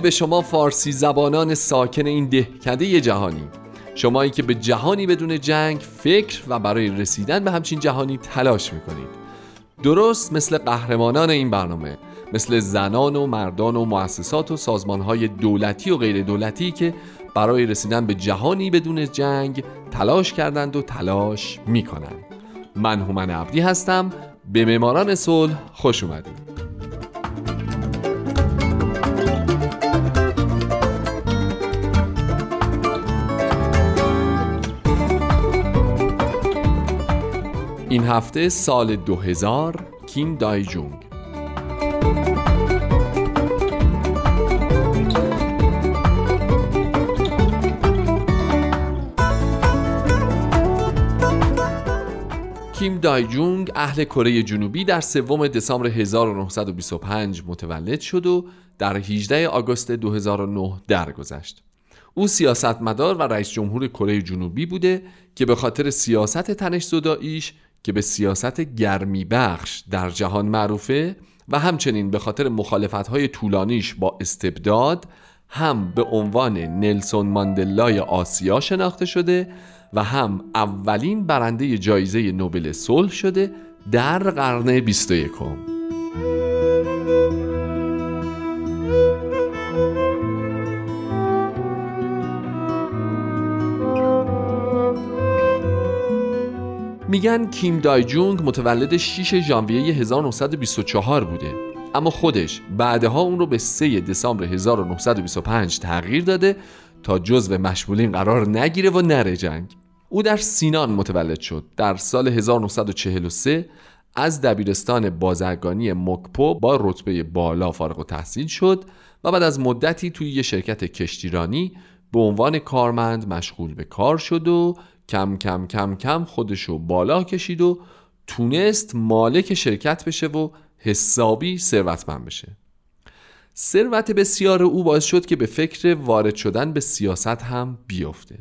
به شما فارسی زبانان ساکن این دهکده جهانی. شمایی که به جهانی بدون جنگ فکر و برای رسیدن به همچین جهانی تلاش می‌کنید. درست مثل قهرمانان این برنامه مثل زنان و مردان و مؤسسات و سازمانهای دولتی و غیر دولتی که برای رسیدن به جهانی بدون جنگ تلاش کردند و تلاش می‌کنند. من هومن عبدی هستم. به معماران صلح خوش اومدید. هفته سال 2000 کیم دای جونگ کیم دای جونگ اهل کره جنوبی در سوم دسامبر 1925 متولد شد و در 18 آگوست 2009 درگذشت. او سیاستمدار و رئیس جمهور کره جنوبی بوده که به خاطر سیاست تنش زداییش که به سیاست گرمی بخش در جهان معروفه و همچنین به خاطر مخالفت های طولانیش با استبداد هم به عنوان نلسون ماندلای آسیا شناخته شده و هم اولین برنده جایزه نوبل صلح شده در قرن 21 میگن کیم دای جونگ متولد 6 ژانویه 1924 بوده. اما خودش بعدها اون رو به 3 دسامبر 1925 تغییر داده تا جزو مشمولین قرار نگیره و نره جنگ. او در سینان متولد شد. در سال 1943 از دبیرستان بازرگانی مکپو با رتبه بالا فارغ و تحصیل شد و بعد از مدتی توی یه شرکت کشتیرانی به عنوان کارمند مشغول به کار شد و کم کم کم کم خودشو بالا کشید و تونست مالک شرکت بشه و حسابی ثروتمند بشه. ثروت بسیار او باعث شد که به فکر وارد شدن به سیاست هم بیفته.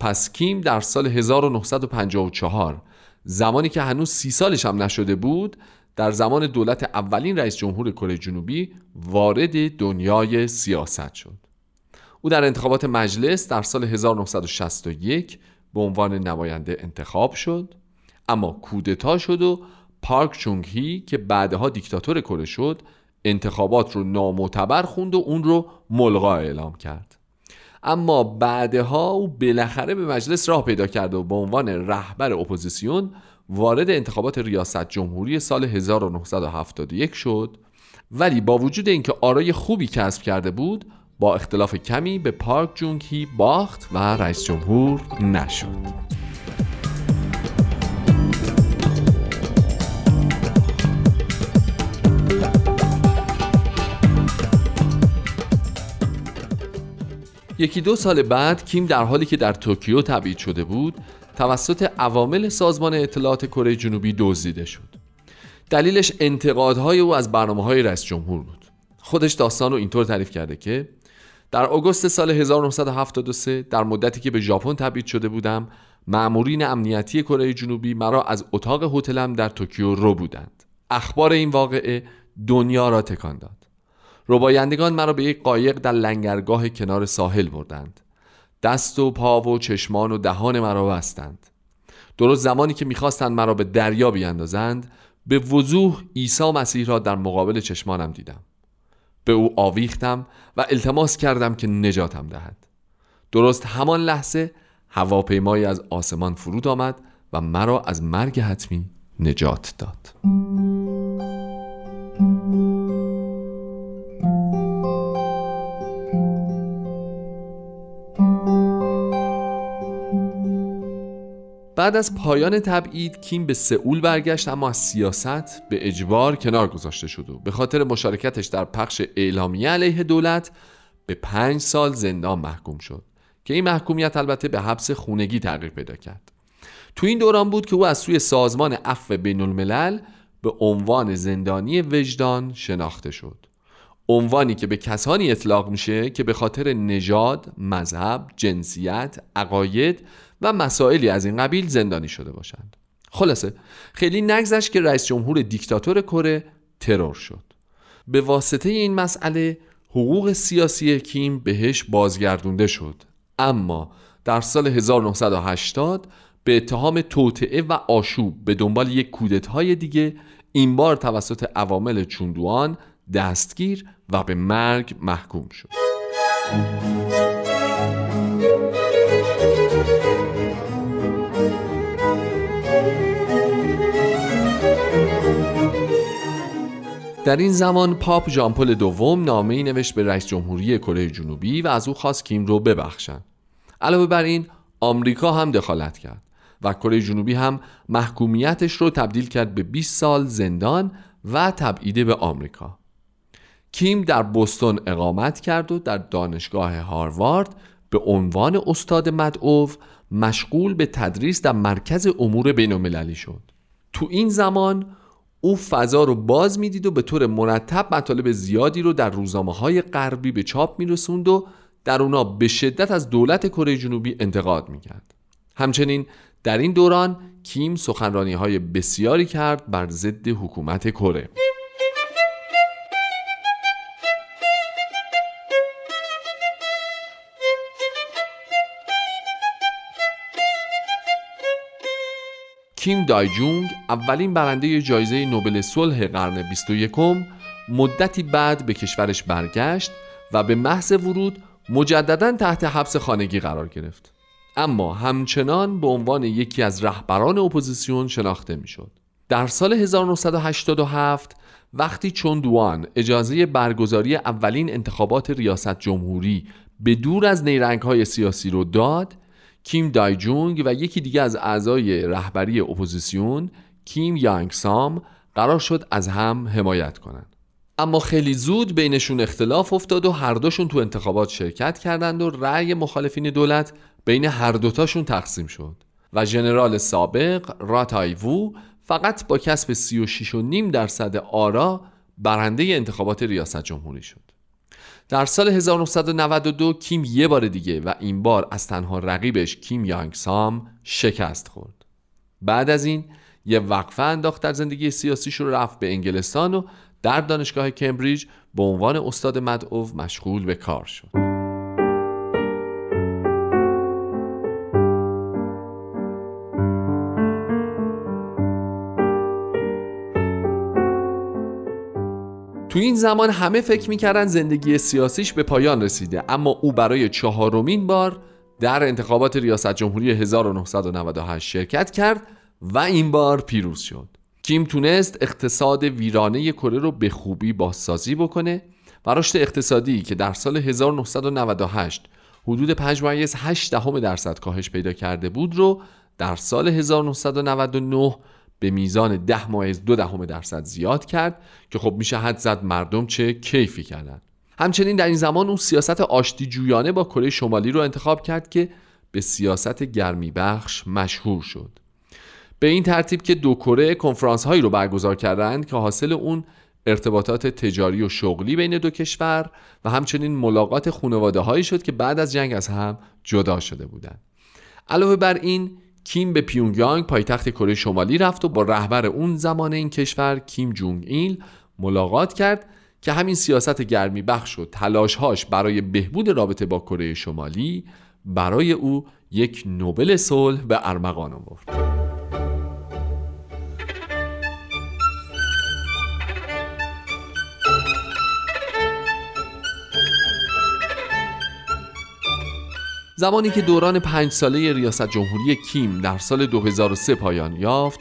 پس کیم در سال 1954 زمانی که هنوز سی سالش هم نشده بود در زمان دولت اولین رئیس جمهور کره جنوبی وارد دنیای سیاست شد. او در انتخابات مجلس در سال 1961 به عنوان نماینده انتخاب شد اما کودتا شد و پارک چونگ هی که بعدها دیکتاتور کره شد انتخابات رو نامعتبر خوند و اون رو ملغا اعلام کرد. اما بعدها او بالاخره به مجلس راه پیدا کرد و به عنوان رهبر اپوزیسیون وارد انتخابات ریاست جمهوری سال 1971 شد. ولی با وجود اینکه آرای خوبی کسب کرده بود با اختلاف کمی به پارک جونگ هی باخت و رئیس جمهور نشد. یکی دو سال بعد کیم در حالی که در توکیو تبعید شده بود توسط عوامل سازمان اطلاعات کره جنوبی دزدیده شد. دلیلش انتقادهای او از برنامه های رئیس جمهور بود. خودش داستان رو اینطور تعریف کرده که در آگوست سال 1973 در مدتی که به ژاپن تبعید شده بودم مأمورین امنیتی کره جنوبی مرا از اتاق هتلم در توکیو رو بودند. اخبار این واقعه دنیا را تکان داد. ربایندگان مرا به یک قایق در لنگرگاه کنار ساحل بردند. دست و پا و چشمان و دهان مرا بستند. درست زمانی که می‌خواستند مرا به دریا بیاندازند به وضوح عیسی مسیح را در مقابل چشمانم دیدم. به او آویختم و التماس کردم که نجاتم دهد. درست همان لحظه هواپیمایی از آسمان فرود آمد و مرا از مرگ حتمی نجات داد. بعد از پایان تبعید کیم به سئول برگشت اما از سیاست به اجبار کنار گذاشته شد و به خاطر مشارکتش در پخش اعلامیه علیه دولت به پنج سال زندان محکوم شد که این محکومیت البته به حبس خونگی تغییر پیدا کرد. تو این دوران بود که او از سوی سازمان عفو بین الملل به عنوان زندانی وجدان شناخته شد. عنوانی که به کسانی اطلاق میشه که به خاطر نژاد، مذهب، جنسیت، عقاید و مسائلی از این قبیل زندانی شده باشند. خلاصه خیلی نگذشت که رئیس جمهور دیکتاتور کره ترور شد. به واسطه این مسئله حقوق سیاسی کیم بهش بازگردونده شد اما در سال 1980 به اتهام توطعه و آشوب به دنبال یک کودتای دیگه این بار توسط عوامل چوندوان دستگیر و به مرگ محکوم شد در این زمان پاپ ژامپل دوم نامه ای نوشت به رئیس جمهوری کره جنوبی و از او خواست کیم رو ببخشند. علاوه بر این آمریکا هم دخالت کرد و کره جنوبی هم محکومیتش رو تبدیل کرد به 20 سال زندان و تبعیده به آمریکا. کیم در بوستون اقامت کرد و در دانشگاه هاروارد به عنوان استاد مدعو مشغول به تدریس در مرکز امور بین شد. تو این زمان او فضا رو باز می‌دید و به طور مرتب مطالب زیادی رو در روزنامه های غربی به چاپ میرسوند و در اونا به شدت از دولت کره جنوبی انتقاد می‌کرد همچنین در این دوران کیم سخنرانی های بسیاری کرد بر ضد حکومت کره کیم دایجونگ اولین برنده جایزه نوبل صلح قرن 21 مدتی بعد به کشورش برگشت و به محض ورود مجددا تحت حبس خانگی قرار گرفت اما همچنان به عنوان یکی از رهبران اپوزیسیون شناخته می‌شد. در سال 1987 وقتی چون دوان اجازه برگزاری اولین انتخابات ریاست جمهوری به دور از نیرنگ های سیاسی رو داد کیم دایجونگ و یکی دیگه از اعضای رهبری اپوزیسیون کیم یانگ سام قرار شد از هم حمایت کنند. اما خیلی زود بینشون اختلاف افتاد و هر دوشون تو انتخابات شرکت کردند و رأی مخالفین دولت بین هر دوتاشون تقسیم شد و ژنرال سابق راتایوو فقط با کسب 36.5 درصد آرا برنده انتخابات ریاست جمهوری شد. در سال 1992 کیم یه بار دیگه و این بار از تنها رقیبش کیم یانگ سام شکست خورد. بعد از این یه وقفه انداخت در زندگی سیاسیش رو رفت به انگلستان و در دانشگاه کمبریج به عنوان استاد مدعو مشغول به کار شد. تو این زمان همه فکر می‌کردن زندگی سیاسیش به پایان رسیده. اما او برای چهارمین بار در انتخابات ریاست جمهوری 1998 شرکت کرد و این بار پیروز شد. کیم تونست اقتصاد ویرانه کره رو به خوبی بازسازی بکنه و رشد اقتصادی که در سال 1998 حدود 5.8 دهم درصد کاهش پیدا کرده بود رو در سال 1999 به میزان ده مایز دو دهم درصد زیاد کرد که خب میشه حد زد مردم چه کیفی کردن. همچنین در این زمان اون سیاست آشتی جویانه با کره شمالی رو انتخاب کرد که به سیاست گرمی بخش مشهور شد. به این ترتیب که دو کره کنفرانس هایی رو برگزار کردند که حاصل اون ارتباطات تجاری و شغلی بین دو کشور و همچنین ملاقات خانواده هایی شد که بعد از جنگ از هم جدا شده بودند. علاوه بر این کیم به پیونگیانگ پایتخت کره شمالی رفت و با رهبر اون زمان این کشور کیم جونگ ایل ملاقات کرد که همین سیاست گرمی بخش و تلاشهاش برای بهبود رابطه با کره شمالی برای او یک نوبل صلح به ارمغان آورد. زمانی که دوران پنج ساله ریاست جمهوری کیم در سال 2003 پایان یافت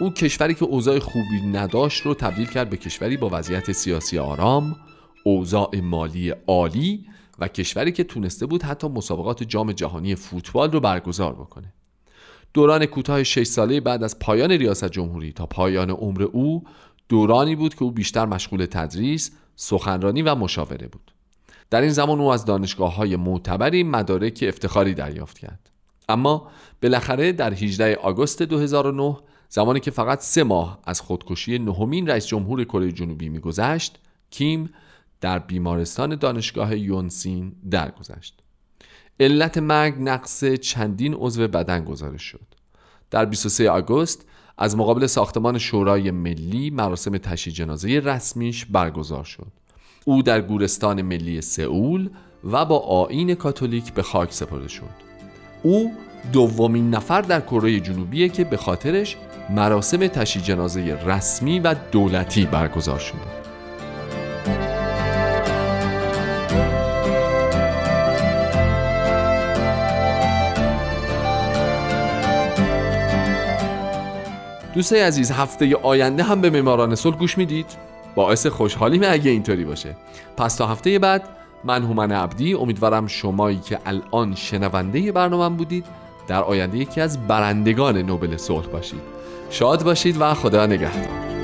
او کشوری که اوضاع خوبی نداشت رو تبدیل کرد به کشوری با وضعیت سیاسی آرام اوضاع مالی عالی و کشوری که تونسته بود حتی مسابقات جام جهانی فوتبال رو برگزار بکنه دوران کوتاه 6 ساله بعد از پایان ریاست جمهوری تا پایان عمر او دورانی بود که او بیشتر مشغول تدریس، سخنرانی و مشاوره بود. در این زمان او از دانشگاه های معتبری مدارک افتخاری دریافت کرد. اما بالاخره در 18 آگوست 2009 زمانی که فقط سه ماه از خودکشی نهمین رئیس جمهور کره جنوبی میگذشت کیم در بیمارستان دانشگاه یونسین درگذشت. علت مرگ نقص چندین عضو بدن گزارش شد. در 23 آگوست از مقابل ساختمان شورای ملی مراسم تشییع جنازه رسمیش برگزار شد. او در گورستان ملی سئول و با آین کاتولیک به خاک سپرده شد. او دومین نفر در کره جنوبیه که به خاطرش مراسم تشییع جنازه رسمی و دولتی برگزار شده. دوستای عزیز هفته آینده هم به معماران صلح گوش می‌دید. باعث خوشحالی اگه اینطوری باشه. پس تا هفته بعد من هومن عبدی امیدوارم شمایی که الان شنونده برنامه بودید در آینده یکی از برندگان نوبل صلح باشید. شاد باشید و خدا نگهدار.